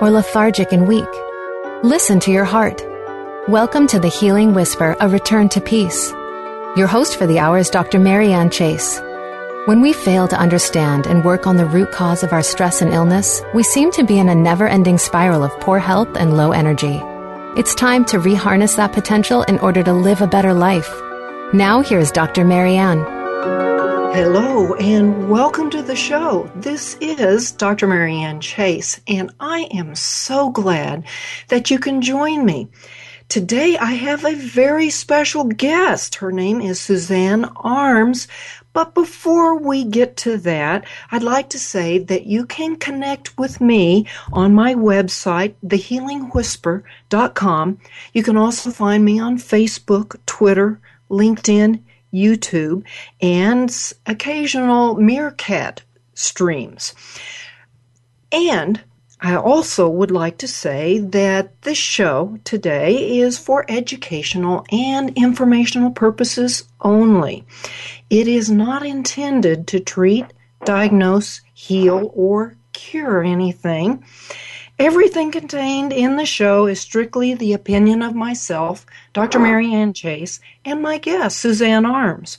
Or lethargic and weak. Listen to your heart. Welcome to the Healing Whisper, a return to peace. Your host for the hour is Dr. Marianne Chase. When we fail to understand and work on the root cause of our stress and illness, we seem to be in a never ending spiral of poor health and low energy. It's time to reharness that potential in order to live a better life. Now, here's Dr. Marianne. Hello and welcome to the show. This is Dr. Marianne Chase, and I am so glad that you can join me. Today I have a very special guest. Her name is Suzanne Arms. But before we get to that, I'd like to say that you can connect with me on my website, thehealingwhisper.com. You can also find me on Facebook, Twitter, LinkedIn, YouTube, and occasional Meerkat streams. And I also would like to say that this show today is for educational and informational purposes only. It is not intended to treat, diagnose, heal, or cure anything. Everything contained in the show is strictly the opinion of myself, Dr. Marianne Chase, and my guest, Suzanne Arms.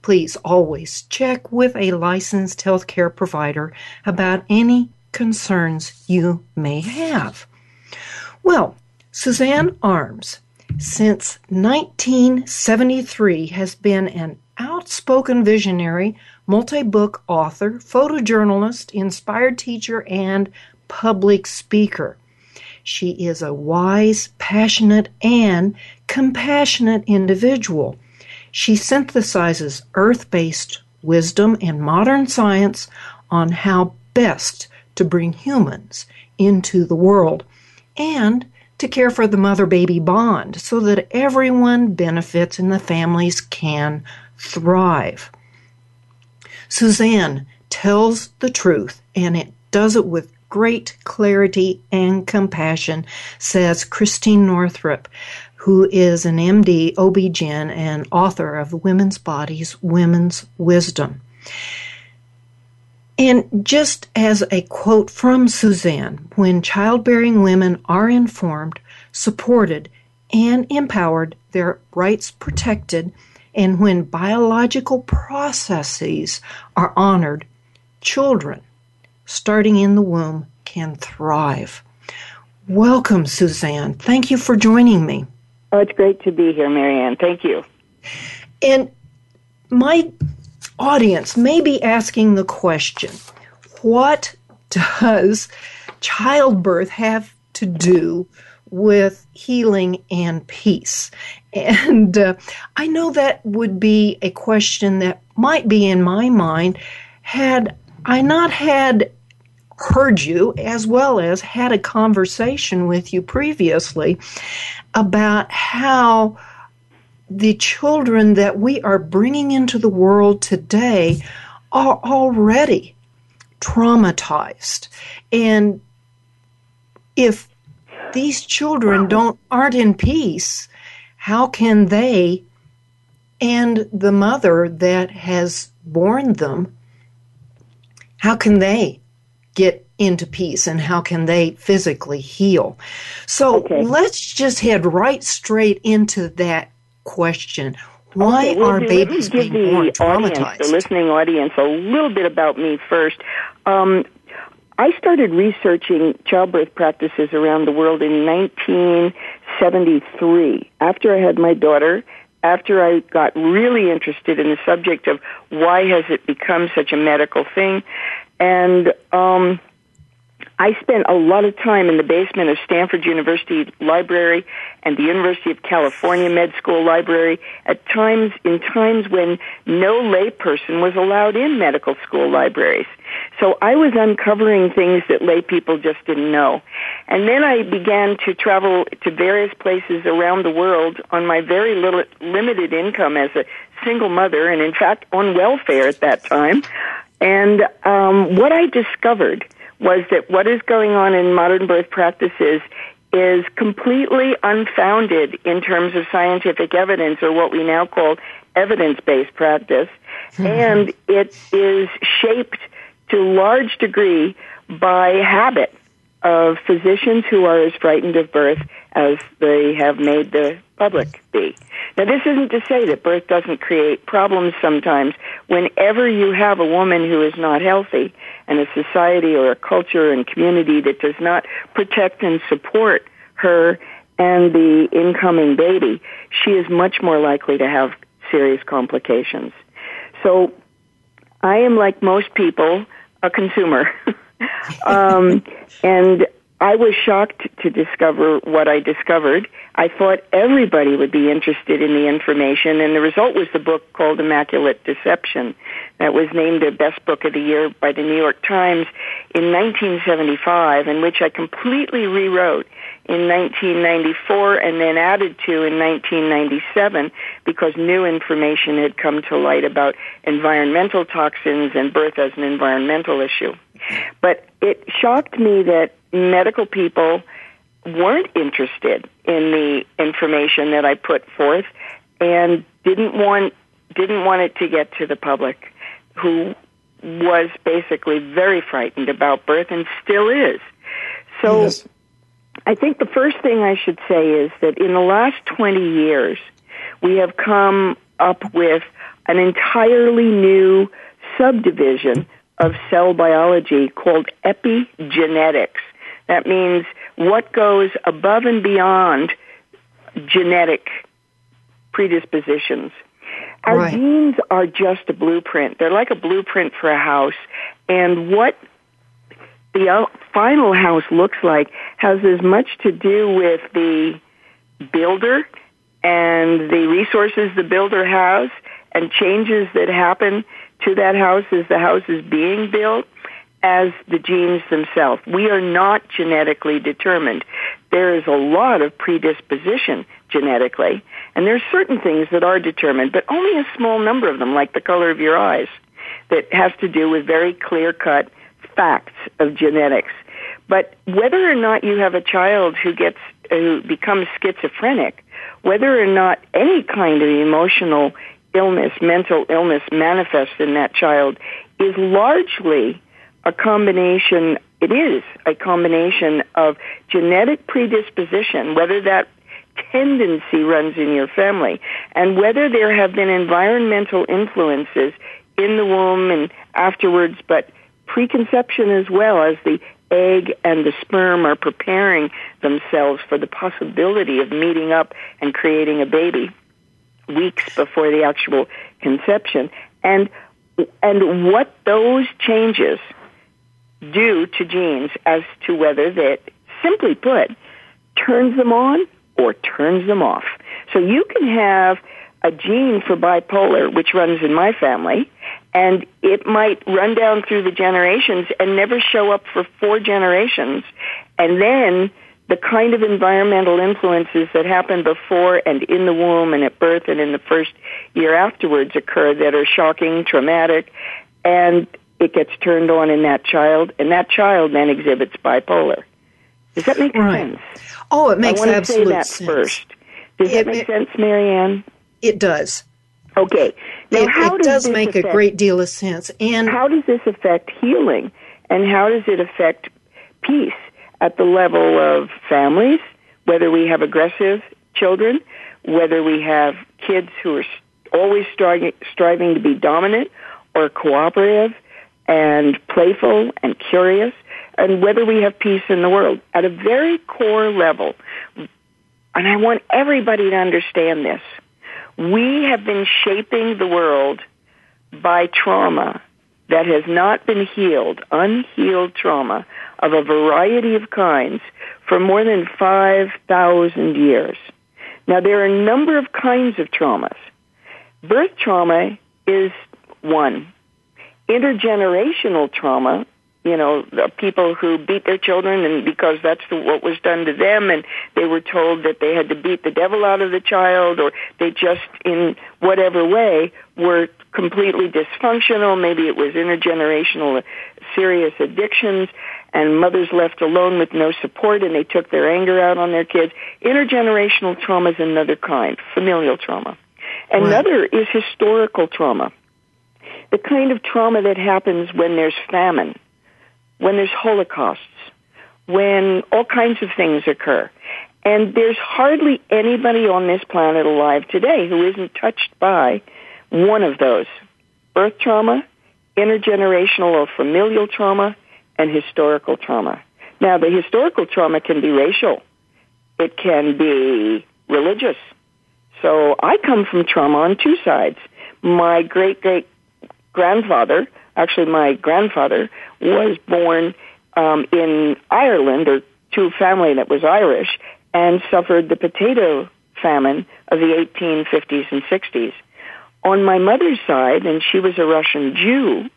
Please always check with a licensed healthcare provider about any concerns you may have. Well, Suzanne Arms, since 1973, has been an outspoken visionary, multi book author, photojournalist, inspired teacher, and public speaker. She is a wise, passionate, and compassionate individual. She synthesizes earth based wisdom and modern science on how best to bring humans into the world and to care for the mother baby bond so that everyone benefits and the families can thrive. Suzanne tells the truth and it does it with great clarity and compassion, says Christiane Northrup, who is an MD, OB-GYN, and author of Women's Bodies, Women's Wisdom. And just as a quote from Suzanne, when childbearing women are informed, supported, and empowered, their rights protected, and when biological processes are honored, children starting in the womb can thrive. Welcome, Suzanne. Thank you for joining me. Oh, it's great to be here, Marianne. Thank you. And my audience may be asking the question what does childbirth have to do with healing and peace? And uh, I know that would be a question that might be in my mind had I not had heard you as well as had a conversation with you previously about how the children that we are bringing into the world today are already traumatized. And if these children don't aren't in peace how can they and the mother that has born them how can they get into peace and how can they physically heal? So okay. let's just head right straight into that question. Why okay, well, are babies being born traumatized? Audience, the listening audience, a little bit about me first. Um, I started researching childbirth practices around the world in 1973 after I had my daughter after I got really interested in the subject of why has it become such a medical thing, and um, I spent a lot of time in the basement of Stanford University Library and the University of California Med School Library at times in times when no layperson was allowed in medical school libraries. So I was uncovering things that lay people just didn't know. And then I began to travel to various places around the world on my very little, limited income as a single mother and in fact on welfare at that time. And um, what I discovered was that what is going on in modern birth practices is completely unfounded in terms of scientific evidence or what we now call evidence-based practice. Mm-hmm. And it is shaped to large degree by habit of physicians who are as frightened of birth as they have made the public be. Now, this isn't to say that birth doesn't create problems sometimes. Whenever you have a woman who is not healthy and a society or a culture and community that does not protect and support her and the incoming baby, she is much more likely to have serious complications. So, I am like most people, a consumer. um, and I was shocked to discover what I discovered. I thought everybody would be interested in the information, and the result was the book called Immaculate Deception that was named a Best Book of the Year by the New York Times in 1975, in which I completely rewrote in 1994 and then added to in 1997 because new information had come to light about environmental toxins and birth as an environmental issue. But it shocked me that medical people weren't interested in the information that I put forth and didn't want didn't want it to get to the public who was basically very frightened about birth and still is. So yes. I think the first thing I should say is that in the last 20 years we have come up with an entirely new subdivision of cell biology called epigenetics. That means what goes above and beyond genetic predispositions. Our right. genes are just a blueprint. They're like a blueprint for a house. And what the final house looks like has as much to do with the builder and the resources the builder has and changes that happen to that house as the house is being built as the genes themselves. We are not genetically determined. There is a lot of predisposition genetically, and there are certain things that are determined, but only a small number of them, like the color of your eyes, that has to do with very clear-cut facts of genetics. But whether or not you have a child who gets who becomes schizophrenic, whether or not any kind of emotional illness, mental illness manifests in that child is largely a combination, it is a combination of genetic predisposition, whether that tendency runs in your family, and whether there have been environmental influences in the womb and afterwards, but preconception as well as the egg and the sperm are preparing themselves for the possibility of meeting up and creating a baby weeks before the actual conception. And and what those changes do to genes as to whether that, simply put, turns them on or turns them off. So you can have a gene for bipolar, which runs in my family, and it might run down through the generations and never show up for four generations. And then the kind of environmental influences that happen before and in the womb and at birth and in the first year afterwards occur that are shocking, traumatic, and it gets turned on in that child, and that child then exhibits bipolar. Does that make right. sense? Oh, it makes I absolute say that sense. First, does it, that make it, sense, Marianne? It does. Okay. Now, it, how it does, does make affect, a great deal of sense. And how does this affect healing, and how does it affect peace at the level of families? Whether we have aggressive children, whether we have kids who are always striving, striving to be dominant or cooperative, and playful and curious, and whether we have peace in the world at a very core level. And I want everybody to understand this. We have been shaping the world by trauma that has not been healed, unhealed trauma of a variety of kinds for more than 5,000 years. Now, there are a number of kinds of traumas. Birth trauma is one. Intergenerational trauma, you know, the people who beat their children and because that's the, what was done to them and they were told that they had to beat the devil out of the child or they just in whatever way were completely dysfunctional. Maybe it was intergenerational uh, serious addictions and mothers left alone with no support and they took their anger out on their kids. Intergenerational trauma is another kind, familial trauma. Another right. is historical trauma. The kind of trauma that happens when there's famine, when there's holocausts, when all kinds of things occur. And there's hardly anybody on this planet alive today who isn't touched by one of those. Birth trauma, intergenerational or familial trauma, and historical trauma. Now, the historical trauma can be racial. It can be religious. So I come from trauma on two sides. My great great grandfather, actually my grandfather, was born um, in Ireland or to a family that was Irish and suffered the potato famine of the 1850s and 60s. On my mother's side, and she was a Russian Jew,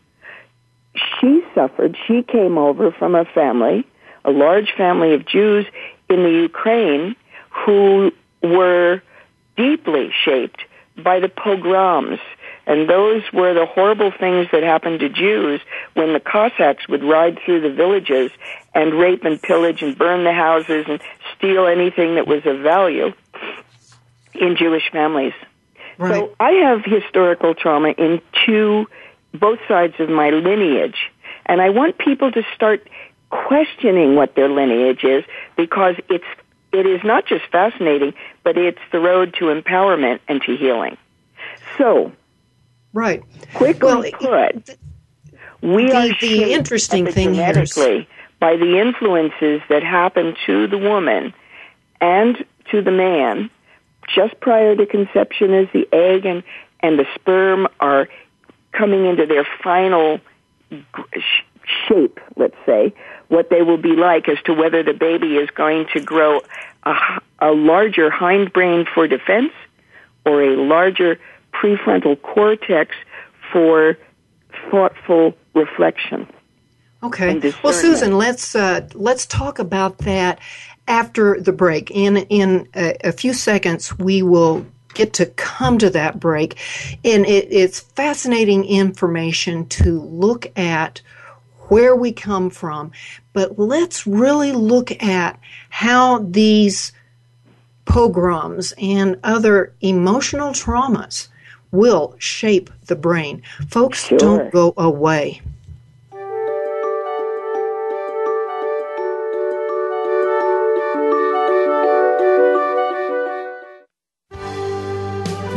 she suffered. She came over from a family, a large family of Jews in the Ukraine who were deeply shaped by the pogroms. And those were the horrible things that happened to Jews when the Cossacks would ride through the villages and rape and pillage and burn the houses and steal anything that was of value in Jewish families. Right. So I have historical trauma in two both sides of my lineage. And I want people to start questioning what their lineage is because it's it is not just fascinating, but it's the road to empowerment and to healing. So, right. Quickly well, put, we the, are the interesting thing genetically by the influences that happen to the woman and to the man just prior to conception as the egg and, and the sperm are coming into their final shape, let's say, what they will be like as to whether the baby is going to grow a, a larger hindbrain for defense or a larger prefrontal cortex for thoughtful reflection. Okay. Well, Susan, let's uh, let's talk about that after the break. In in a, a few seconds, we will get to come to that break. And it, it's fascinating information to look at where we come from. But let's really look at how these pogroms and other emotional traumas will shape the brain. Folks, sure. don't go away.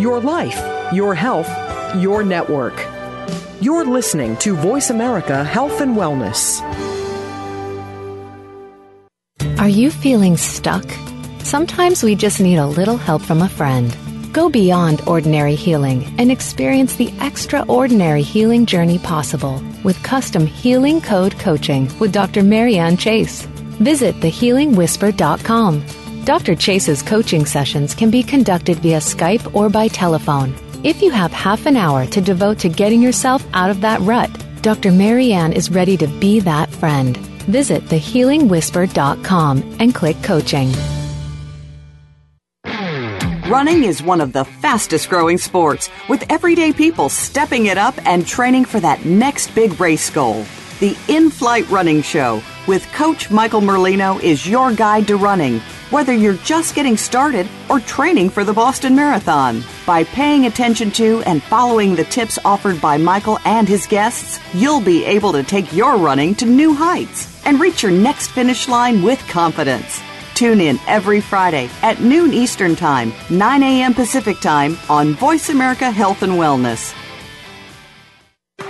Your life, your health, your network. You're listening to Voice America Health and Wellness. Are you feeling stuck? Sometimes we just need a little help from a friend. Go beyond ordinary healing and experience the extraordinary healing journey possible with custom healing code coaching with Dr. Marianne Chase. Visit thehealingwhisper.com Dr. Chase's coaching sessions can be conducted via Skype or by telephone. If you have half an hour to devote to getting yourself out of that rut, Dr. Marianne is ready to be that friend. Visit thehealingwhisper.com and click coaching. Running is one of the fastest growing sports, with everyday people stepping it up and training for that next big race goal. The In Flight Running Show with Coach Michael Merlino is your guide to running whether you're just getting started or training for the Boston Marathon. By paying attention to and following the tips offered by Michael and his guests, you'll be able to take your running to new heights and reach your next finish line with confidence. Tune in every Friday at noon Eastern Time, 9 a.m. Pacific Time on Voice America Health and Wellness.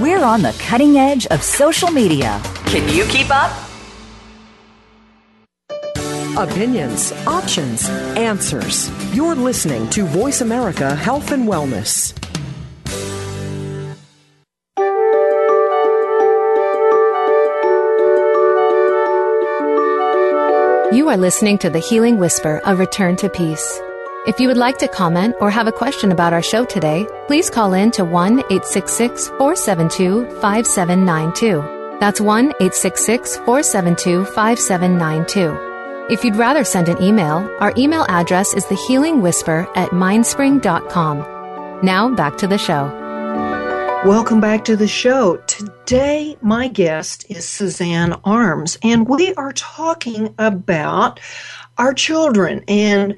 We're on the cutting edge of social media. Can you keep up? Opinions, options, answers. You're listening to Voice America Health and Wellness. You are listening to The Healing Whisper, a return to peace. If you would like to comment or have a question about our show today, please call in to 1 866 472 5792. That's 1 866 472 5792. If you'd rather send an email, our email address is thehealingwhisper at mindspring.com. Now back to the show. Welcome back to the show. Today, my guest is Suzanne Arms, and we are talking about our children and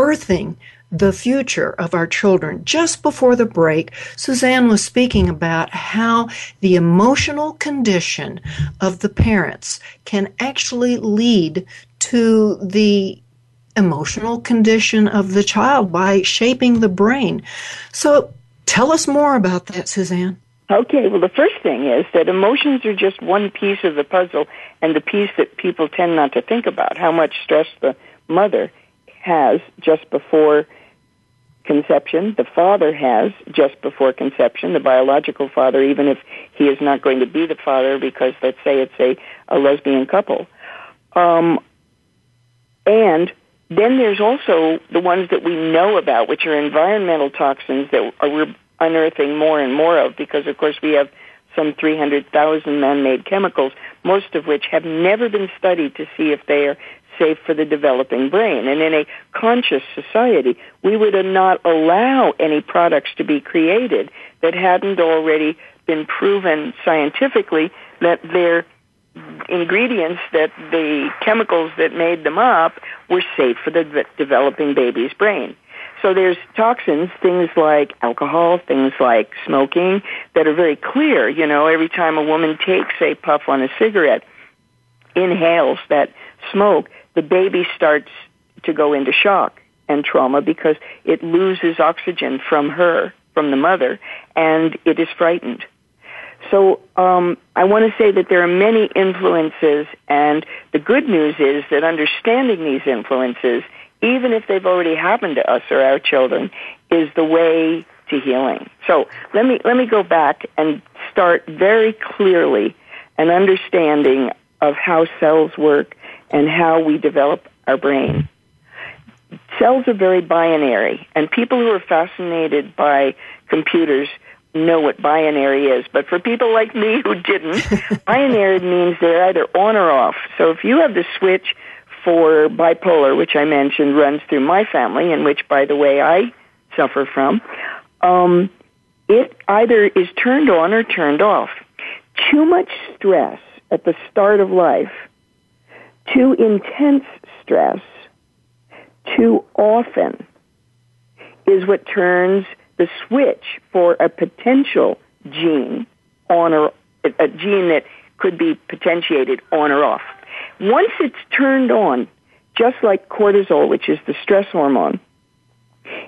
birthing the future of our children. Just before the break, Suzanne was speaking about how the emotional condition of the parents can actually lead to the emotional condition of the child by shaping the brain. So tell us more about that, Suzanne. Okay, well, the first thing is that emotions are just one piece of the puzzle and the piece that people tend not to think about how much stress the mother has just before conception, the father has just before conception, the biological father, even if he is not going to be the father because, let's say, it's a, a lesbian couple. Um, and then there's also the ones that we know about, which are environmental toxins that we're unearthing more and more of because, of course, we have some 300,000 man-made chemicals, most of which have never been studied to see if they are safe for the developing brain. And in a conscious society, we would not allow any products to be created that hadn't already been proven scientifically that they're ingredients that the chemicals that made them up were safe for the developing baby's brain. So there's toxins, things like alcohol, things like smoking, that are very clear. You know, every time a woman takes a puff on a cigarette, inhales that smoke, the baby starts to go into shock and trauma because it loses oxygen from her, from the mother, and it is frightened. So um, I want to say that there are many influences, and the good news is that understanding these influences, even if they've already happened to us or our children, is the way to healing. So let me let me go back and start very clearly an understanding of how cells work and how we develop our brain. Cells are very binary, and people who are fascinated by computers know what binary is. But for people like me who didn't, binary means they're either on or off. So if you have the switch for bipolar, which I mentioned runs through my family, and which, by the way, I suffer from, um, it either is turned on or turned off. Too much stress at the start of life, too intense stress, too often is what turns the switch for a potential gene on or a gene that could be potentiated on or off. Once it's turned on, just like cortisol, which is the stress hormone,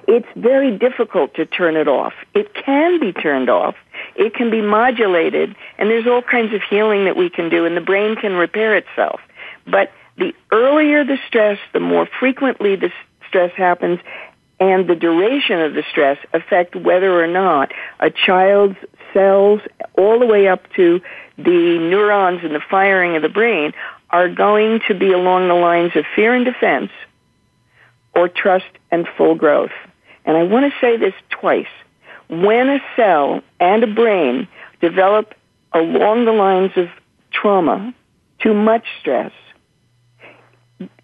it's very difficult to turn it off. It can be turned off. It can be modulated, and there's all kinds of healing that we can do, and the brain can repair itself. But the earlier the stress, the more frequently the stress happens, and the duration of the stress affect whether or not a child's cells, all the way up to the neurons and the firing of the brain, are going to be along the lines of fear and defense or trust and full growth. And I want to say this twice. When a cell and a brain develop along the lines of trauma, too much stress,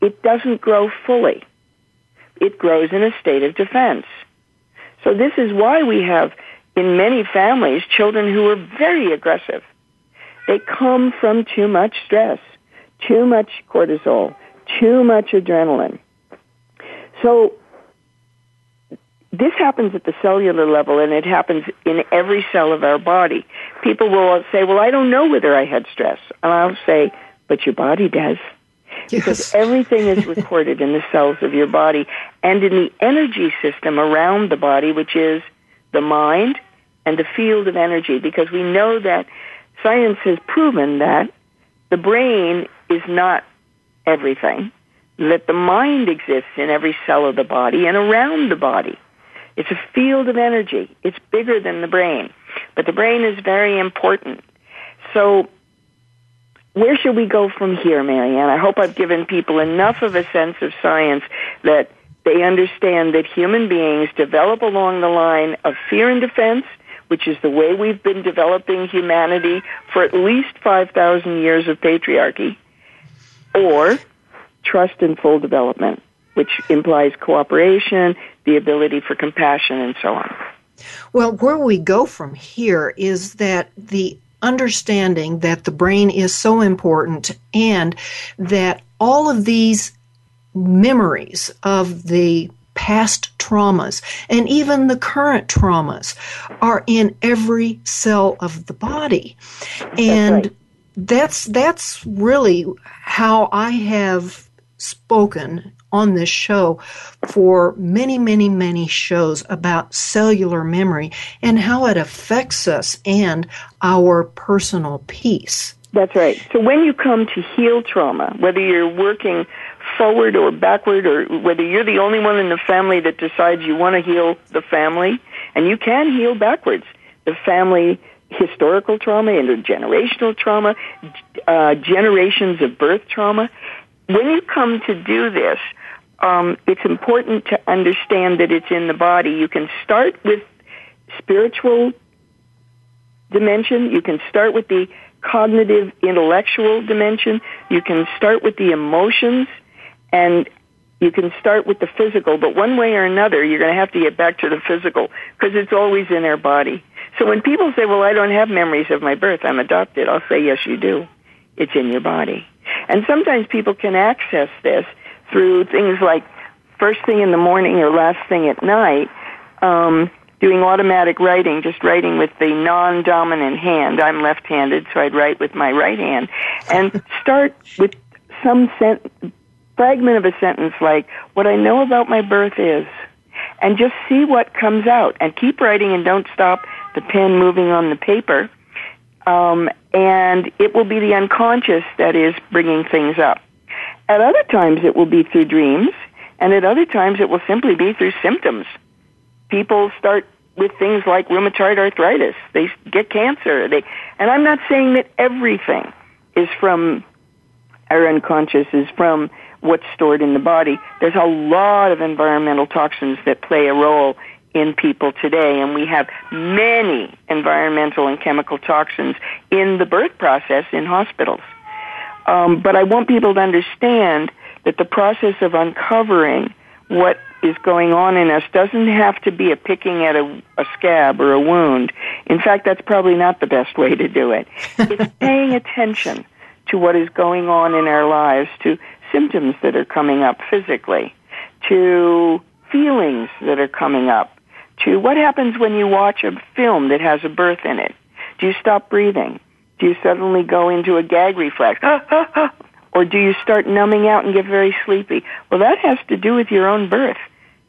it doesn't grow fully it grows in a state of defense. So this is why we have in many families children who are very aggressive. They come from too much stress, too much cortisol, too much adrenaline. So this happens at the cellular level and it happens in every cell of our body. People will say, well, I don't know whether I had stress. And I'll say, but your body does. Yes. Because everything is recorded in the cells of your body and in the energy system around the body, which is the mind and the field of energy. Because we know that science has proven that the brain is not everything, that the mind exists in every cell of the body and around the body. It's a field of energy. It's bigger than the brain. But the brain is very important. So where should we go from here, Marianne? I hope I've given people enough of a sense of science that they understand that human beings develop along the line of fear and defense, which is the way we've been developing humanity for at least 5,000 years of patriarchy, or trust and full development, which implies cooperation, the ability for compassion, and so on. Well, where we go from here is that the understanding that the brain is so important and that all of these memories of the past traumas and even the current traumas are in every cell of the body. And that's, right. that's, that's really how I have spoken on this show for many, many, many shows about cellular memory and how it affects us and our personal peace. That's right. So when you come to heal trauma, whether you're working forward or backward or whether you're the only one in the family that decides you want to heal the family, and you can heal backwards, the family historical trauma, intergenerational trauma, uh, generations of birth trauma. When you come to do this, um, it's important to understand that it's in the body. You can start with spiritual dimension. You can start with the cognitive intellectual dimension. You can start with the emotions and you can start with the physical, but one way or another, you're going to have to get back to the physical because it's always in our body. So when people say, well, I don't have memories of my birth, I'm adopted, I'll say, yes, you do. It's in your body. And sometimes people can access this through things like first thing in the morning or last thing at night, um, doing automatic writing, just writing with the non-dominant hand. I'm left-handed, so I'd write with my right hand, and start with some sent- fragment of a sentence like, "What I know about my birth is," and just see what comes out, and keep writing, and don't stop the pen moving on the paper. Um, and it will be the unconscious that is bringing things up. At other times, it will be through dreams, and at other times, it will simply be through symptoms. People start with things like rheumatoid arthritis. They get cancer. They, and I'm not saying that everything is from our unconscious, is from what's stored in the body. There's a lot of environmental toxins that play a role in people today, and we have many environmental and chemical toxins in the birth process in hospitals. Um, but I want people to understand that the process of uncovering what is going on in us doesn't have to be a picking at a, a scab or a wound. In fact, that's probably not the best way to do it. It's paying attention to what is going on in our lives, to symptoms that are coming up physically, to feelings that are coming up, to what happens when you watch a film that has a birth in it. Do you stop breathing? Do you suddenly go into a gag reflex? or do you start numbing out and get very sleepy? Well, that has to do with your own birth.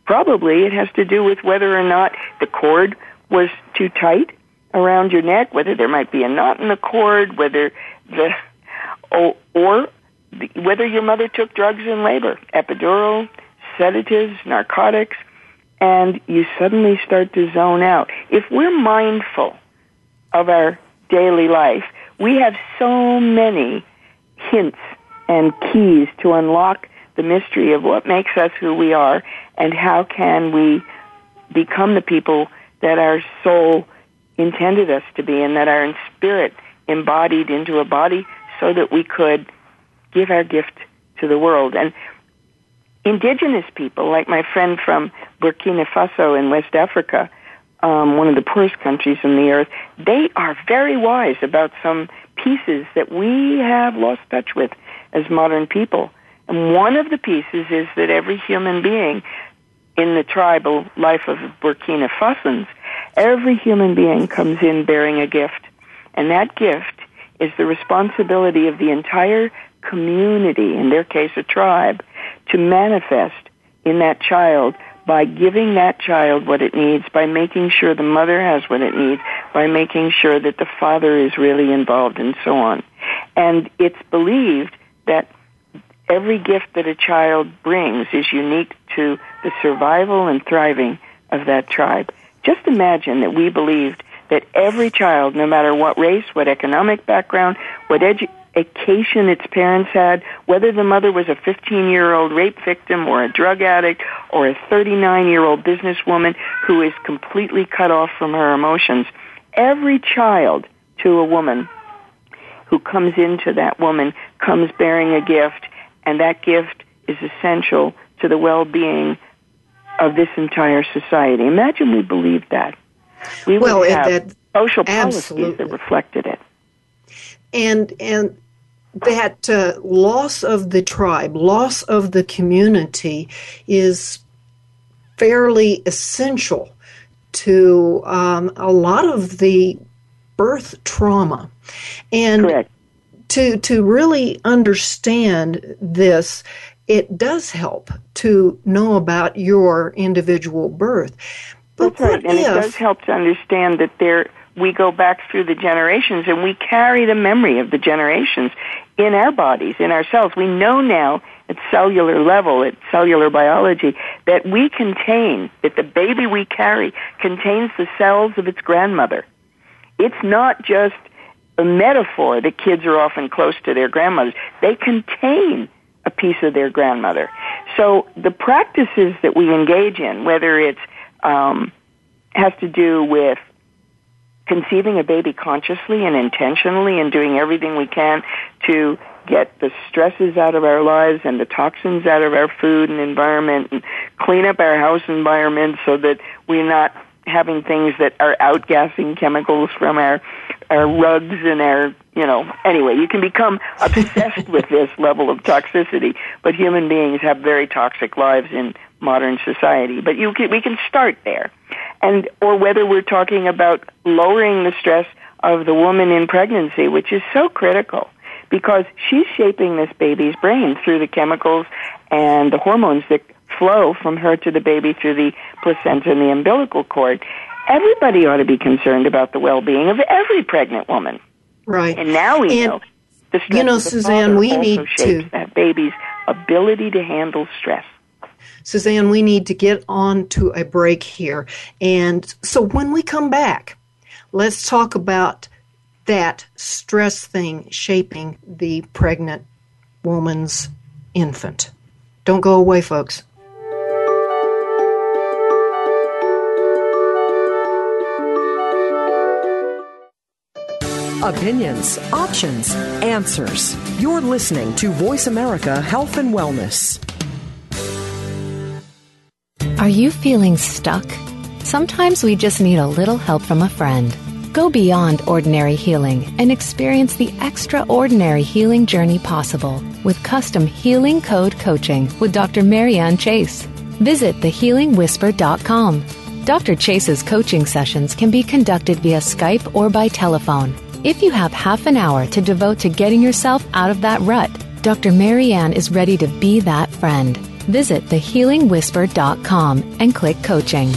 Probably it has to do with whether or not the cord was too tight around your neck, whether there might be a knot in the cord, whether the or, or whether your mother took drugs in labor, epidural, sedatives, narcotics, and you suddenly start to zone out. If we're mindful of our daily life, we have so many hints and keys to unlock the mystery of what makes us who we are and how can we become the people that our soul intended us to be and that our spirit embodied into a body so that we could give our gift to the world. And indigenous people, like my friend from Burkina Faso in West Africa, um, one of the poorest countries in the earth, they are very wise about some pieces that we have lost touch with as modern people. And one of the pieces is that every human being in the tribal life of Burkina Fasans, every human being comes in bearing a gift. And that gift is the responsibility of the entire community, in their case a tribe, to manifest in that child by giving that child what it needs, by making sure the mother has what it needs, by making sure that the father is really involved and so on. And it's believed that every gift that a child brings is unique to the survival and thriving of that tribe. Just imagine that we believed that every child, no matter what race, what economic background, what edu- education its parents had, whether the mother was a 15 year old rape victim or a drug addict or a 39 year old businesswoman who is completely cut off from her emotions. Every child to a woman who comes into that woman comes bearing a gift, and that gift is essential to the well being of this entire society. Imagine we believed that. We well, would have that, social absolutely. policies that reflected it and and that uh, loss of the tribe, loss of the community, is fairly essential to um, a lot of the birth trauma, and Correct. to to really understand this. It does help to know about your individual birth. But That's right, and if, it does help to understand that there we go back through the generations and we carry the memory of the generations in our bodies, in ourselves. We know now at cellular level, at cellular biology, that we contain, that the baby we carry contains the cells of its grandmother. It's not just a metaphor that kids are often close to their grandmothers. They contain a piece of their grandmother. So the practices that we engage in, whether it's um, has to do with conceiving a baby consciously and intentionally and doing everything we can to get the stresses out of our lives and the toxins out of our food and environment and clean up our house environment so that we're not having things that are outgassing chemicals from our our rugs and our you know anyway you can become obsessed with this level of toxicity but human beings have very toxic lives in modern society. But you can, we can start there and or whether we're talking about lowering the stress of the woman in pregnancy which is so critical because she's shaping this baby's brain through the chemicals and the hormones that flow from her to the baby through the placenta and the umbilical cord. Everybody ought to be concerned about the well-being of every pregnant woman. right? And now we And, know the stress you know, Suzanne, we need shapes to- that baby's ability to handle stress. Suzanne, we need to get on to a break here. And so when we come back, let's talk about that stress thing shaping the pregnant woman's infant. Don't go away, folks. Opinions, options, answers. You're listening to Voice America Health and Wellness. Are you feeling stuck? Sometimes we just need a little help from a friend. Go beyond ordinary healing and experience the extraordinary healing journey possible with custom healing code coaching with Dr. Marianne Chase. Visit thehealingwhisper.com. Dr. Chase's coaching sessions can be conducted via Skype or by telephone. If you have half an hour to devote to getting yourself out of that rut, Dr. Marianne is ready to be that friend. Visit thehealingwhisper.com and click coaching.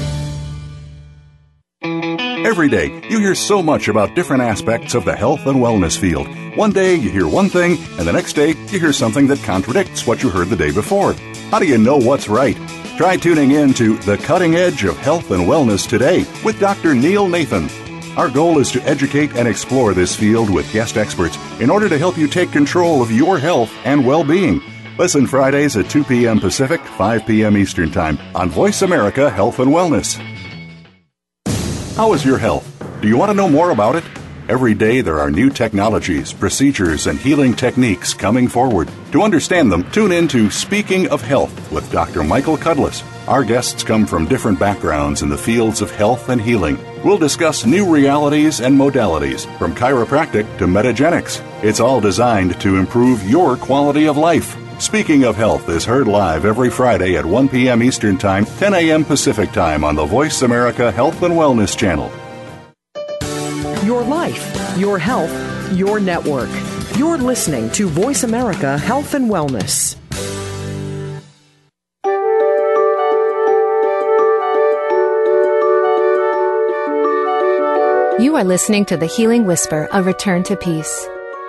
Every day, you hear so much about different aspects of the health and wellness field. One day, you hear one thing, and the next day, you hear something that contradicts what you heard the day before. How do you know what's right? Try tuning in to The Cutting Edge of Health and Wellness today with Dr. Neil Nathan. Our goal is to educate and explore this field with guest experts in order to help you take control of your health and well being. Listen Fridays at 2 p.m. Pacific, 5 p.m. Eastern Time on Voice America Health and Wellness. How is your health? Do you want to know more about it? Every day there are new technologies, procedures, and healing techniques coming forward. To understand them, tune in to Speaking of Health with Dr. Michael Cudlis. Our guests come from different backgrounds in the fields of health and healing. We'll discuss new realities and modalities, from chiropractic to metagenics. It's all designed to improve your quality of life. Speaking of Health is heard live every Friday at 1 p.m. Eastern Time, 10 a.m. Pacific Time on the Voice America Health and Wellness Channel. Your life, your health, your network. You're listening to Voice America Health and Wellness. You are listening to The Healing Whisper, a return to peace.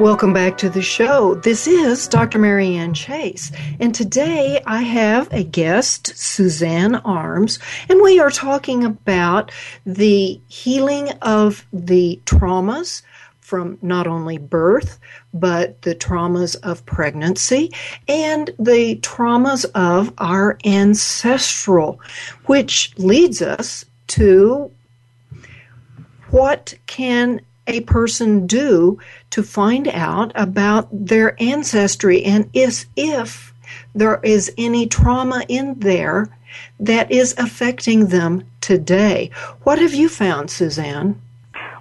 Welcome back to the show. This is Dr. Marianne Chase, and today I have a guest, Suzanne Arms, and we are talking about the healing of the traumas from not only birth, but the traumas of pregnancy and the traumas of our ancestral, which leads us to what can a person do to find out about their ancestry and is if there is any trauma in there that is affecting them today. What have you found, Suzanne?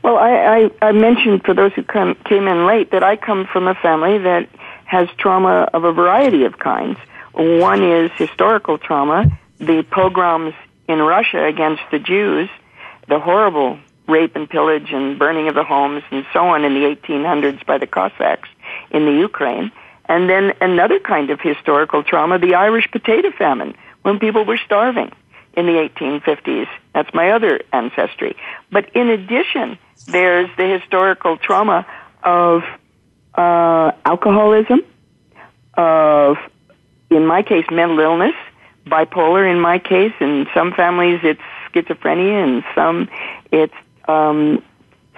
Well, I, I, I mentioned for those who come, came in late that I come from a family that has trauma of a variety of kinds. One is historical trauma, the pogroms in Russia against the Jews, the horrible rape and pillage and burning of the homes and so on in the 1800s by the Cossacks in the Ukraine. And then another kind of historical trauma, the Irish potato famine, when people were starving in the 1850s. That's my other ancestry. But in addition, there's the historical trauma of uh, alcoholism, of, in my case, mental illness, bipolar in my case. In some families, it's schizophrenia, and some it's um,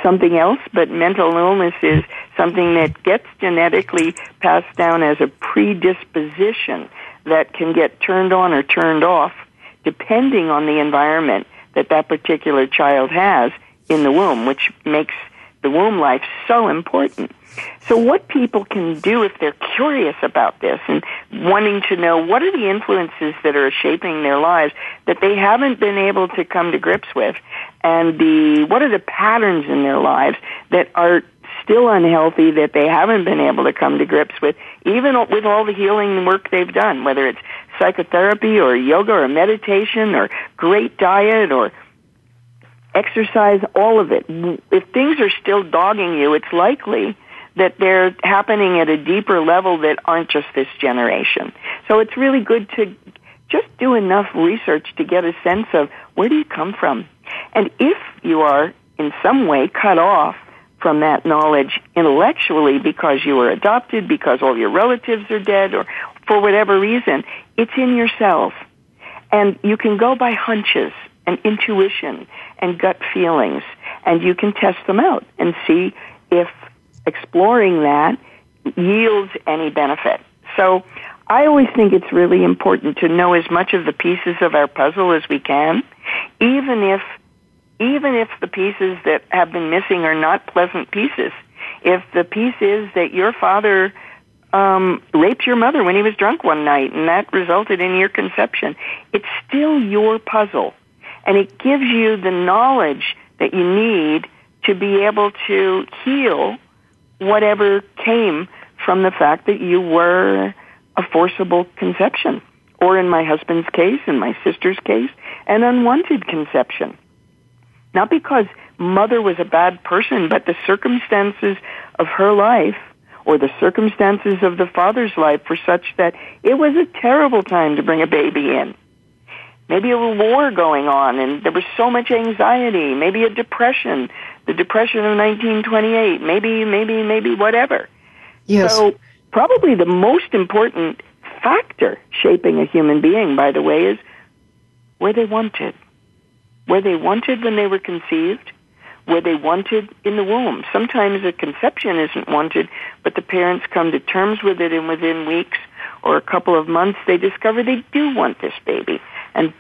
something else. But mental illness is something that gets genetically passed down as a predisposition that can get turned on or turned off depending on the environment that that particular child has in the womb, which makes the womb life so important. So what people can do if they're curious about this and wanting to know what are the influences that are shaping their lives that they haven't been able to come to grips with and the what are the patterns in their lives that are still unhealthy that they haven't been able to come to grips with even with all the healing work they've done whether it's psychotherapy or yoga or meditation or great diet or exercise, all of it. If things are still dogging you, it's likely that they're happening at a deeper level that aren't just this generation. So it's really good to just do enough research to get a sense of where do you come from? And if you are in some way cut off from that knowledge intellectually because you were adopted, because all your relatives are dead, or for whatever reason, it's in yourself. And you can go by hunches and intuition and gut feelings, and you can test them out and see if exploring that yields any benefit. So I always think it's really important to know as much of the pieces of our puzzle as we can, even if even if the pieces that have been missing are not pleasant pieces. If the piece is that your father um, raped your mother when he was drunk one night and that resulted in your conception, it's still your puzzle and it gives you the knowledge that you need to be able to heal whatever came from the fact that you were a forcible conception, or in my husband's case, in my sister's case, an unwanted conception. Not because mother was a bad person, but the circumstances of her life or the circumstances of the father's life were such that it was a terrible time to bring a baby in maybe a war going on and there was so much anxiety, maybe a depression, the depression of 1928, maybe, maybe, maybe whatever. Yes. So probably the most important factor shaping a human being, by the way, is where they wanted. Where they wanted when they were conceived? where they wanted in the womb? Sometimes a conception isn't wanted, but the parents come to terms with it and within weeks or a couple of months they discover they do want this baby. And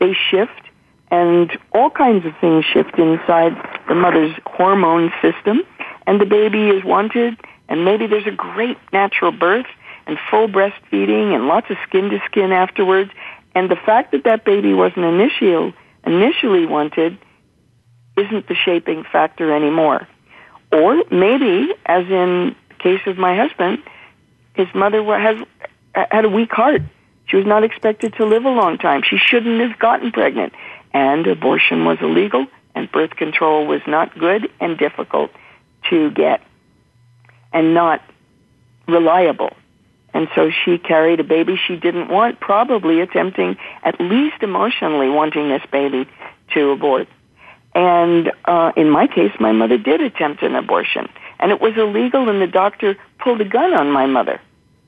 they shift and all kinds of things shift inside the mother's hormone system and the baby is wanted and maybe there's a great natural birth and full breastfeeding and lots of skin to skin afterwards and the fact that that baby wasn't initial, initially wanted isn't the shaping factor anymore. Or maybe, as in the case of my husband, his mother has had a weak heart. She was not expected to live a long time. She shouldn't have gotten pregnant. And abortion was illegal, and birth control was not good and difficult to get, and not reliable. And so she carried a baby she didn't want, probably attempting, at least emotionally, wanting this baby to abort. And uh, in my case, my mother did attempt an abortion. And it was illegal, and the doctor pulled a gun on my mother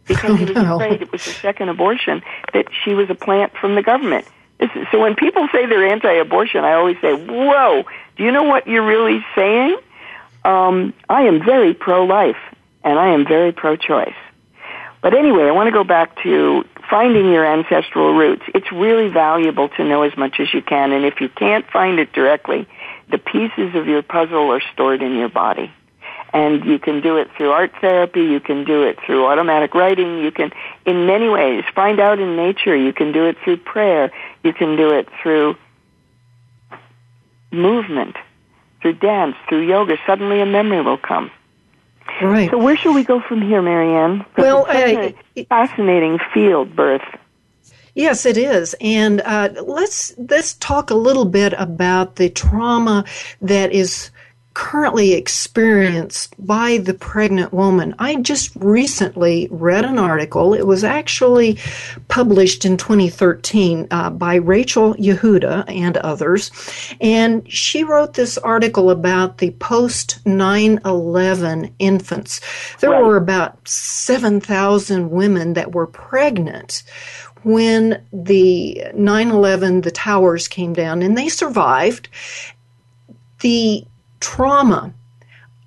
because he was afraid it was a second abortion, that she was a plant from the government. So when people say they're anti-abortion, I always say, whoa, do you know what you're really saying? Um, I am very pro-life, and I am very pro-choice. But anyway, I want to go back to finding your ancestral roots. It's really valuable to know as much as you can, and if you can't find it directly, the pieces of your puzzle are stored in your body. And you can do it through art therapy, you can do it through automatic writing, you can, in many ways, find out in nature, you can do it through prayer, you can do it through movement, through dance, through yoga. Suddenly a memory will come. Right. So where should we go from here, Marianne? Well, it's uh, fascinating field, birth. Yes, it is, and uh, let's let's talk a little bit about the trauma that is currently experienced by the pregnant woman. I just recently read an article. It was actually published in 2013 uh, by Rachel Yehuda and others. And she wrote this article about the post 9 11 infants. There right. were about 7,000 women that were pregnant when the 9 11, the towers came down, and they survived. The trauma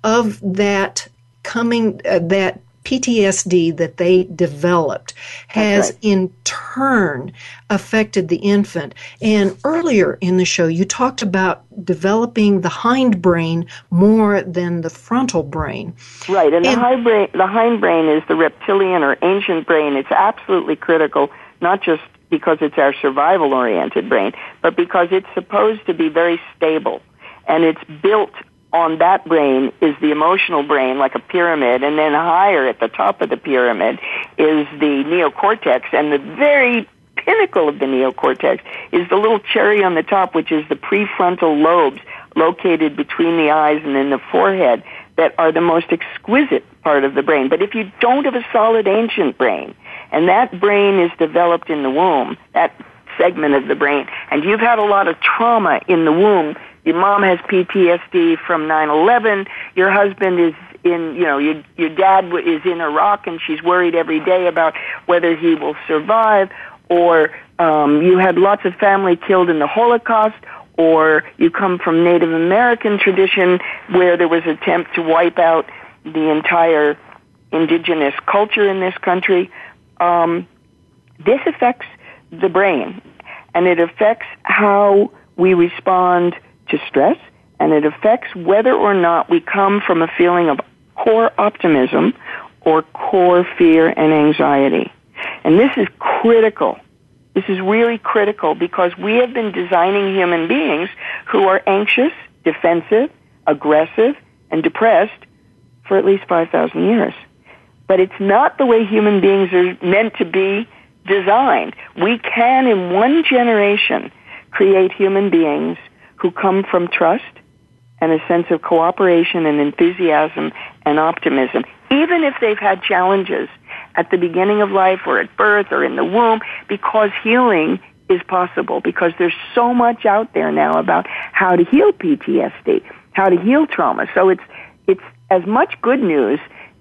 of that coming, uh, that PTSD that they developed has right. in turn affected the infant. And earlier in the show, you talked about developing the hindbrain more than the frontal brain. Right, and, and the, hindbrain, the hindbrain is the reptilian or ancient brain. It's absolutely critical, not just because it's our survival oriented brain, but because it's supposed to be very stable and it's built on that brain is the emotional brain, like a pyramid, and then higher at the top of the pyramid is the neocortex, and the very pinnacle of the neocortex is the little cherry on the top, which is the prefrontal lobes located between the eyes and in the forehead that are the most exquisite part of the brain. But if you don't have a solid ancient brain, and that brain is developed in the womb, that segment of the brain, and you've had a lot of trauma in the womb your mom has PTSD from 9/11. Your husband is in, you know, your your dad is in Iraq and she's worried every day about whether he will survive. Or um, you had lots of family killed in the Holocaust. Or you come from Native American tradition where there was attempt to wipe out the entire indigenous culture in this country. Um, this affects the brain, and it affects how we respond to stress, and it affects whether or not we come from a feeling of core optimism or core fear and anxiety. And this is critical. This is really critical because we have been designing human beings who are anxious, defensive, aggressive, and depressed for at least 5,000 years. But it's not the way human beings are meant to be designed. We can, in one generation, create human beings who come from trust and a sense of cooperation and enthusiasm and optimism, even if they've had challenges at the beginning of life or at birth or in the womb, because healing is possible, because there's so much out there now about how to heal PTSD, how to heal trauma. So it's, it's as much good news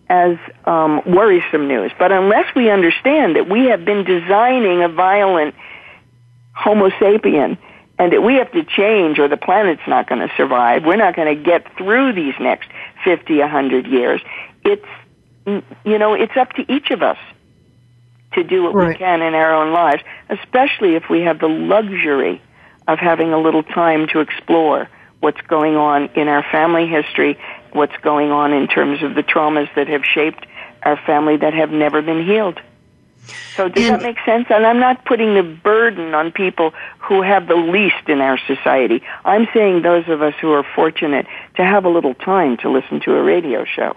as um, worrisome news. But unless we understand that we have been designing a violent Homo sapien and that we have to change or the planet's not going to survive. We're not going to get through these next 50, 100 years. It's, you know, it's up to each of us to do what Right. we can in our own lives, especially if we have the luxury of having a little time to explore what's going on in our family history, what's going on in terms of the traumas that have shaped our family that have never been healed. So does And- that make sense? And I'm not putting the burden on people who have the least in our society. I'm saying those of us who are fortunate to have a little time to listen to a radio show,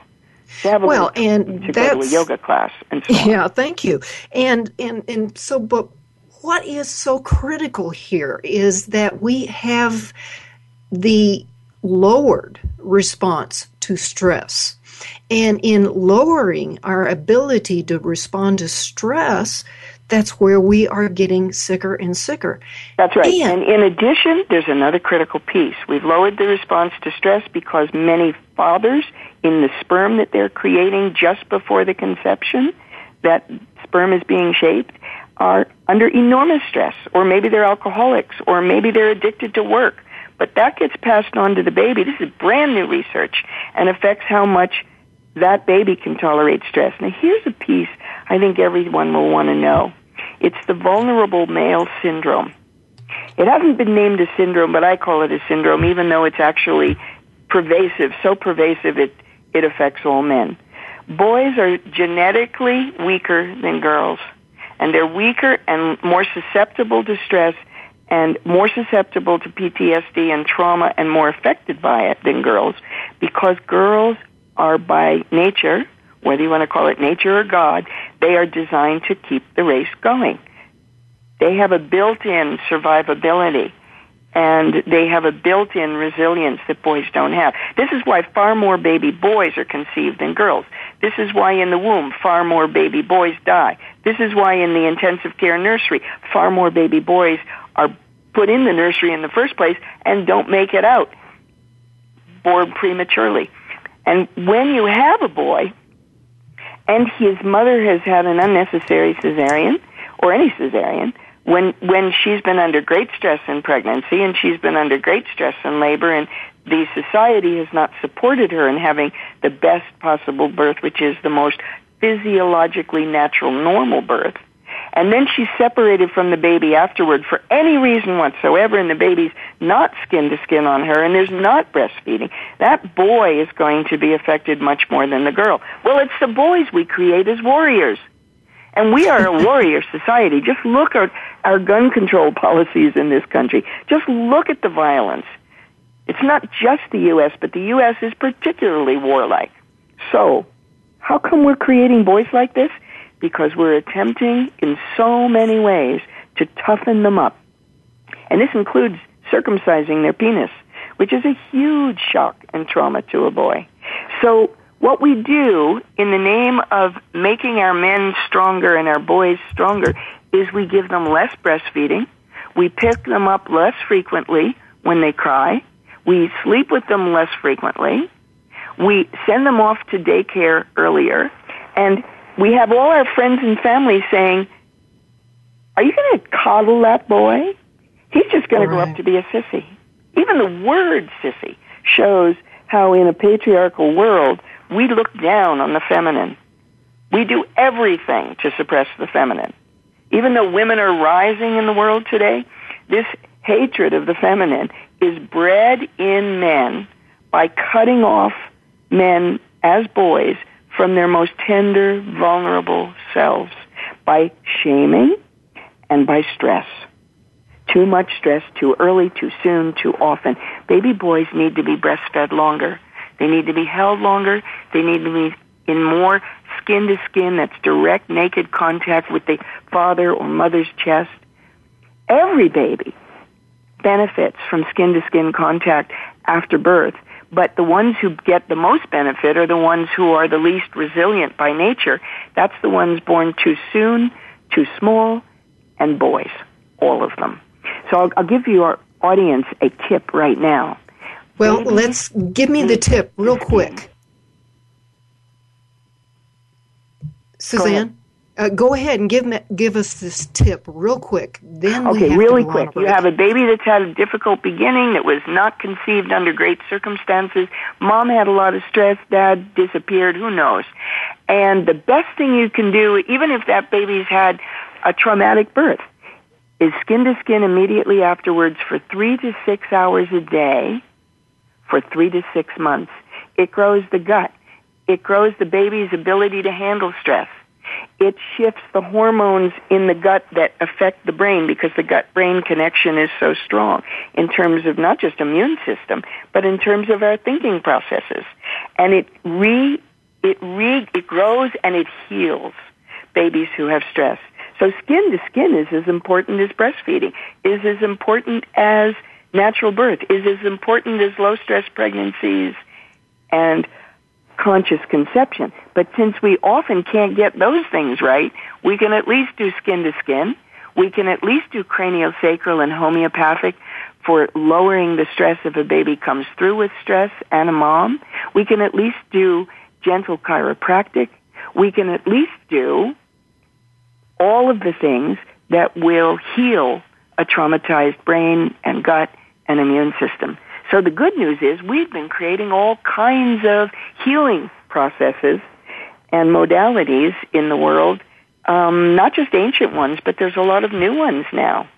to have a Well, little and to go to a yoga class, and so on. Yeah, thank you. And and and so, but what is so critical here is that we have the lowered response to stress. And in lowering our ability to respond to stress, that's where we are getting sicker and sicker. That's right. And- And in addition, there's another critical piece. We've lowered the response to stress because many fathers, in the sperm that they're creating just before the conception, that sperm is being shaped, are under enormous stress. Or maybe they're alcoholics, or maybe they're addicted to work. But that gets passed on to the baby. This is brand new research and affects how much that baby can tolerate stress. Now, here's a piece I think everyone will want to know. It's the vulnerable male syndrome. It hasn't been named a syndrome, but I call it a syndrome, even though it's actually pervasive, so pervasive it, it affects all men. Boys are genetically weaker than girls, and they're weaker and more susceptible to stress and more susceptible to PTSD and trauma and more affected by it than girls because girls are by nature, whether you want to call it nature or God, they are designed to keep the race going. They have a built-in survivability and they have a built-in resilience that boys don't have. This is why far more baby boys are conceived than girls. This is why in the womb far more baby boys die. This is why in the intensive care nursery far more baby boys are put in the nursery in the first place and don't make it out, born prematurely. And when you have a boy, and his mother has had an unnecessary cesarean or any cesarean, when when she's been under great stress in pregnancy and she's been under great stress in labor and the society has not supported her in having the best possible birth, which is the most physiologically natural normal birth. And then she's separated from the baby afterward for any reason whatsoever, and the baby's not skin to skin on her, and there's not breastfeeding. That boy is going to be affected much more than the girl. Well, it's the boys we create as warriors. And we are a warrior society. Just look at our gun control policies in this country. Just look at the violence. It's not just the U.S., but the U.S. is particularly warlike. So, how come we're creating boys like this? Because we're attempting in so many ways to toughen them up. And this includes circumcising their penis, which is a huge shock and trauma to a boy. So, what we do in the name of making our men stronger and our boys stronger is we give them less breastfeeding, we pick them up less frequently when they cry, we sleep with them less frequently, we send them off to daycare earlier, and we have all our friends and family saying, Are you going to coddle that boy? He's just going to grow up to be a sissy. Even the word sissy shows how in a patriarchal world we look down on the feminine. We do everything to suppress the feminine. Even though women are rising in the world today, this hatred of the feminine is bred in men by cutting off men as boys from their most tender, vulnerable selves by shaming and by stress. Too much stress, too early, too soon, too often. Baby boys need to be breastfed longer. They need to be held longer. They need to be in more skin to skin, that's direct naked contact with the father or mother's chest. Every baby benefits from skin to skin contact after birth, but the ones who get the most benefit are the ones who are the least resilient by nature. That's the ones born too soon, too small, and boys, all of them. So I'll, I'll give your audience a tip right now. Well, let's give me the tip real quick. Suzanne? Uh, go ahead and give me, give us this tip real quick. Then okay, really quick. You have a baby that's had a difficult beginning that was not conceived under great circumstances. Mom had a lot of stress. Dad disappeared. Who knows? And the best thing you can do, even if that baby's had a traumatic birth, is skin to skin immediately afterwards for three to six hours a day for three to six months. It grows the gut. It grows the baby's ability to handle stress it shifts the hormones in the gut that affect the brain because the gut brain connection is so strong in terms of not just immune system, but in terms of our thinking processes. And it re, it re, it grows and it heals babies who have stress. So skin to skin is as important as breastfeeding, is as important as natural birth, is as important as low stress pregnancies and conscious conception. But since we often can't get those things right, we can at least do skin to skin. We can at least do craniosacral and homeopathic for lowering the stress if a baby comes through with stress and a mom. We can at least do gentle chiropractic. We can at least do all of the things that will heal a traumatized brain and gut and immune system. So the good news is we've been creating all kinds of healing processes and modalities in the world, um, not just ancient ones, but there's a lot of new ones now.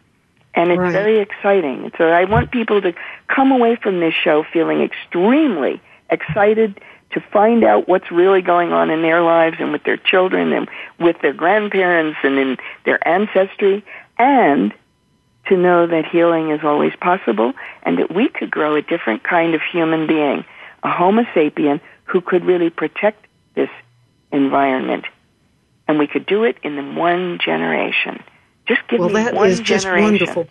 And it's right. very exciting. So I want people to come away from this show feeling extremely excited to find out what's really going on in their lives and with their children and with their grandparents and in their ancestry and to know that healing is always possible and that we could grow a different kind of human being, a Homo sapien who could really protect this environment. And we could do it in one generation. Just give well, me that one is just wonderful.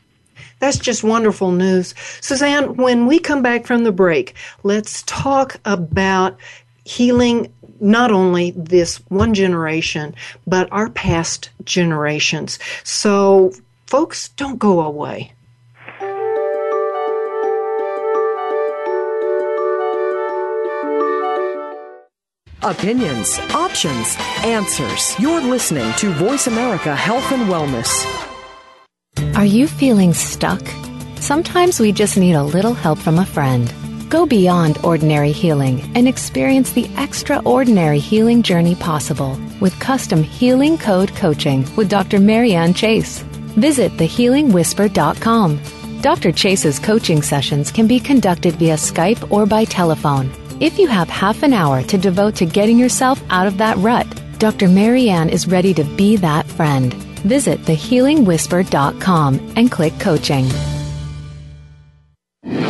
That's just wonderful news. Suzanne, when we come back from the break, let's talk about healing not only this one generation, but our past generations. So Folks, don't go away. Opinions, options, answers. You're listening to Voice America Health and Wellness. Are you feeling stuck? Sometimes we just need a little help from a friend. Go beyond ordinary healing and experience the extraordinary healing journey possible with custom healing code coaching with Dr. Marianne Chase. Visit thehealingwhisper.com. Dr. Chase's coaching sessions can be conducted via Skype or by telephone. If you have half an hour to devote to getting yourself out of that rut, Dr. Marianne is ready to be that friend. Visit thehealingwhisper.com and click coaching.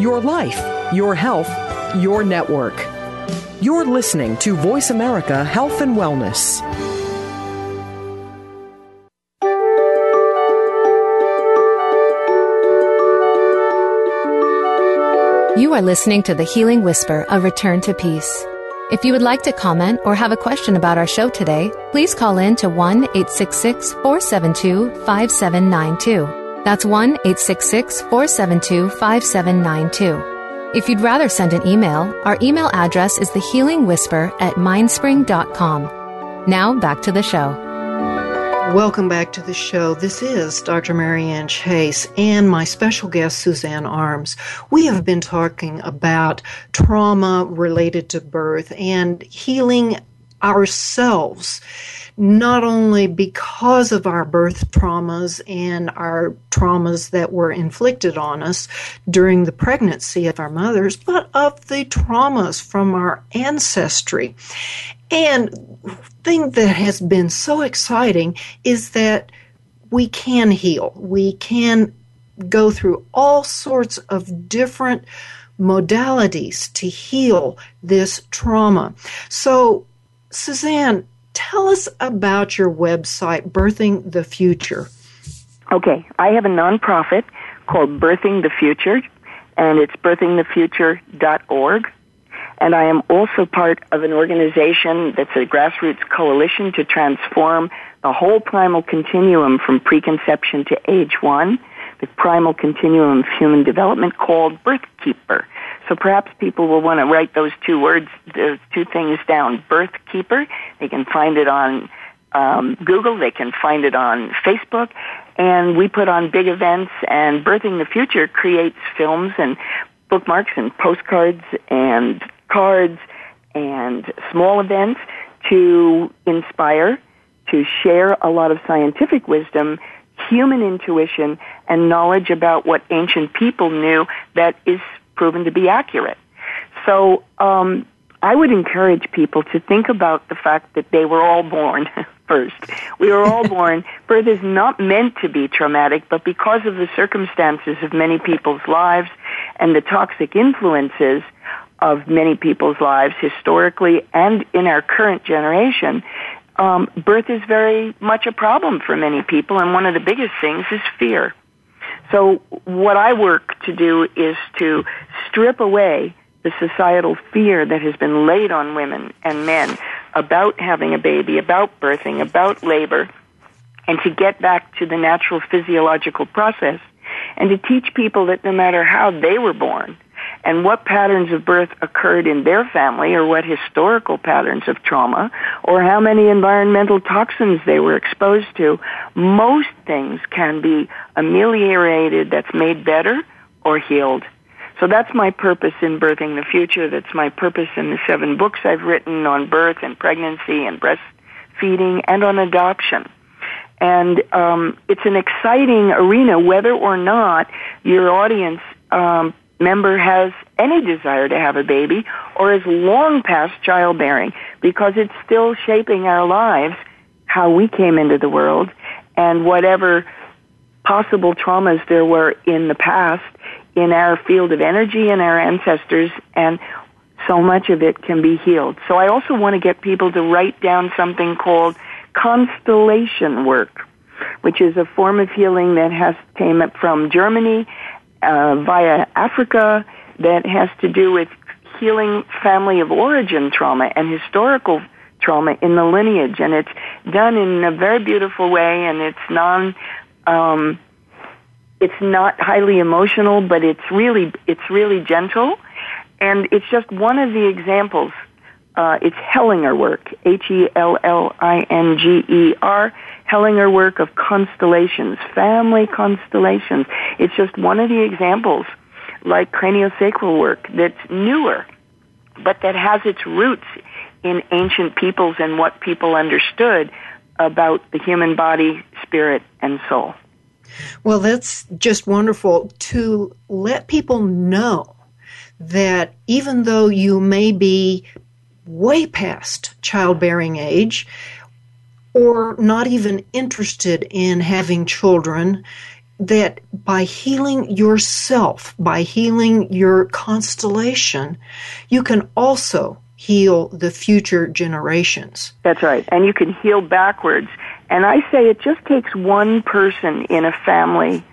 Your life, your health, your network. You're listening to Voice America Health and Wellness. You are listening to The Healing Whisper, A Return to Peace. If you would like to comment or have a question about our show today, please call in to 1 866 472 5792. That's 1 866 472 5792. If you'd rather send an email, our email address is thehealingwhisper at mindspring.com. Now back to the show. Welcome back to the show. This is Dr. Marianne Chase and my special guest, Suzanne Arms. We have been talking about trauma related to birth and healing ourselves not only because of our birth traumas and our traumas that were inflicted on us during the pregnancy of our mothers, but of the traumas from our ancestry. And thing that has been so exciting is that we can heal. We can go through all sorts of different modalities to heal this trauma. So, Suzanne, tell us about your website, Birthing the Future. Okay, I have a nonprofit called Birthing the Future, and it's birthingthefuture.org. And I am also part of an organization that's a grassroots coalition to transform the whole primal continuum from preconception to age one, the primal continuum of human development called Birthkeeper. So perhaps people will want to write those two words, those two things down. Birthkeeper. They can find it on um, Google. They can find it on Facebook. And we put on big events. And Birthing the Future creates films and bookmarks and postcards and cards and small events to inspire, to share a lot of scientific wisdom, human intuition, and knowledge about what ancient people knew that is proven to be accurate. So um, I would encourage people to think about the fact that they were all born first. We were all born. Birth is not meant to be traumatic, but because of the circumstances of many people's lives and the toxic influences of many people's lives historically and in our current generation, um, birth is very much a problem for many people, and one of the biggest things is fear. So what I work to do is to strip away the societal fear that has been laid on women and men about having a baby, about birthing, about labor, and to get back to the natural physiological process and to teach people that no matter how they were born, and what patterns of birth occurred in their family or what historical patterns of trauma or how many environmental toxins they were exposed to, most things can be ameliorated, that's made better or healed. So that's my purpose in Birthing the Future. That's my purpose in the seven books I've written on birth and pregnancy and breastfeeding and on adoption. And um, it's an exciting arena, whether or not your audience um, member has any desire to have a baby or is long past childbearing because it's still shaping our lives, how we came into the world, and whatever possible traumas there were in the past in our field of energy and our ancestors and so much of it can be healed. So I also want to get people to write down something called constellation work, which is a form of healing that has came from Germany uh, via Africa that has to do with healing family of origin trauma and historical trauma in the lineage, and it's done in a very beautiful way, and it's non. Um, it's not highly emotional, but it's really it's really gentle, and it's just one of the examples. Uh, it's Hellinger work, H E L L I N G E R, Hellinger work of constellations, family constellations. It's just one of the examples, like craniosacral work, that's newer, but that has its roots in ancient peoples and what people understood about the human body, spirit, and soul. Well, that's just wonderful to let people know that even though you may be way past childbearing age, or not even interested in having children, that by healing yourself, by healing your constellation, you can also heal the future generations. That's right. And you can heal backwards. And I say it just takes one person in a family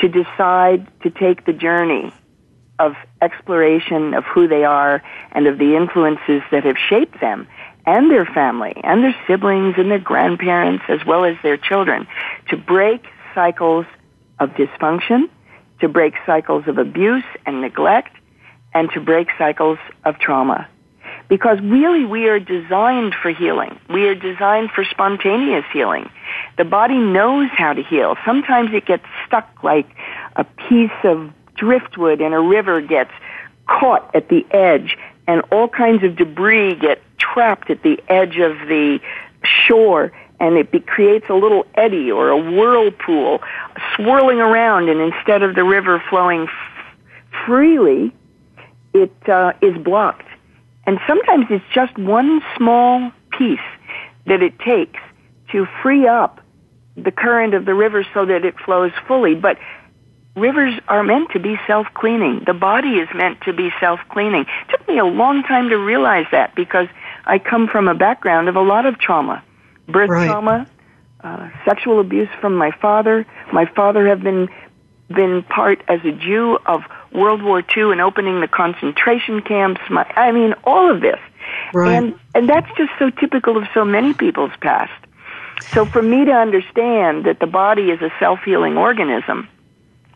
to decide to take the journey of exploration of who they are and of the influences that have shaped them and their family and their siblings and their grandparents as well as their children to break cycles of dysfunction, to break cycles of abuse and neglect, and to break cycles of trauma. Because really we are designed for healing. We are designed for spontaneous healing. The body knows how to heal. Sometimes it gets stuck like a piece of driftwood in a river gets caught at the edge and all kinds of debris get trapped at the edge of the shore and it be, creates a little eddy or a whirlpool swirling around and instead of the river flowing f- freely it uh, is blocked and sometimes it's just one small piece that it takes to free up the current of the river so that it flows fully but rivers are meant to be self-cleaning. The body is meant to be self-cleaning. It took me a long time to realize that because I come from a background of a lot of trauma, birth Right. trauma, uh, sexual abuse from my father. My father have been been part as a Jew of World War II and opening the concentration camps. My, I mean, all of this, Right. and and that's just so typical of so many people's past. So for me to understand that the body is a self-healing organism,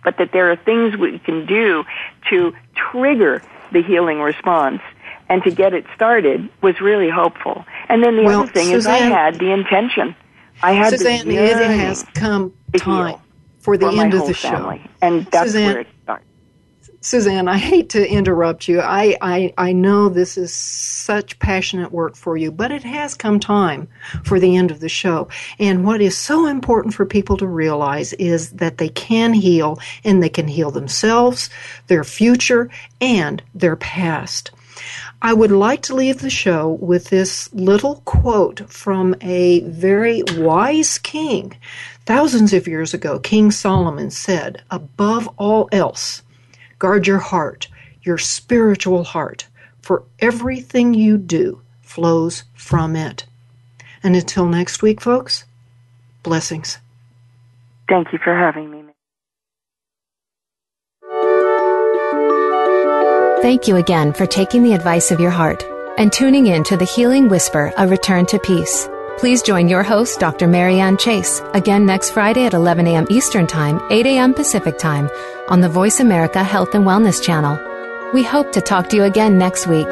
but that there are things we can do to trigger the healing response and to get it started was really hopeful. And then the Well, other thing is I had the intention. I had Suzanne, the it has come time for the for end of the show. And that's Suzanne- where it. Suzanne, I hate to interrupt you. I, I, I know this is such passionate work for you, but it has come time for the end of the show. And what is so important for people to realize is that they can heal and they can heal themselves, their future, and their past. I would like to leave the show with this little quote from a very wise king. Thousands of years ago, King Solomon said, Above all else, guard your heart, your spiritual heart, for everything you do flows from it. And until next week, folks, blessings. Thank you for having me. Thank you again for taking the advice of your heart and tuning in to the Healing Whisper, A Return to Peace. Please join your host, Dr. Marianne Chase, again next Friday at 11 a.m. Eastern Time, 8 a.m. Pacific Time on the Voice America Health and Wellness Channel. We hope to talk to you again next week.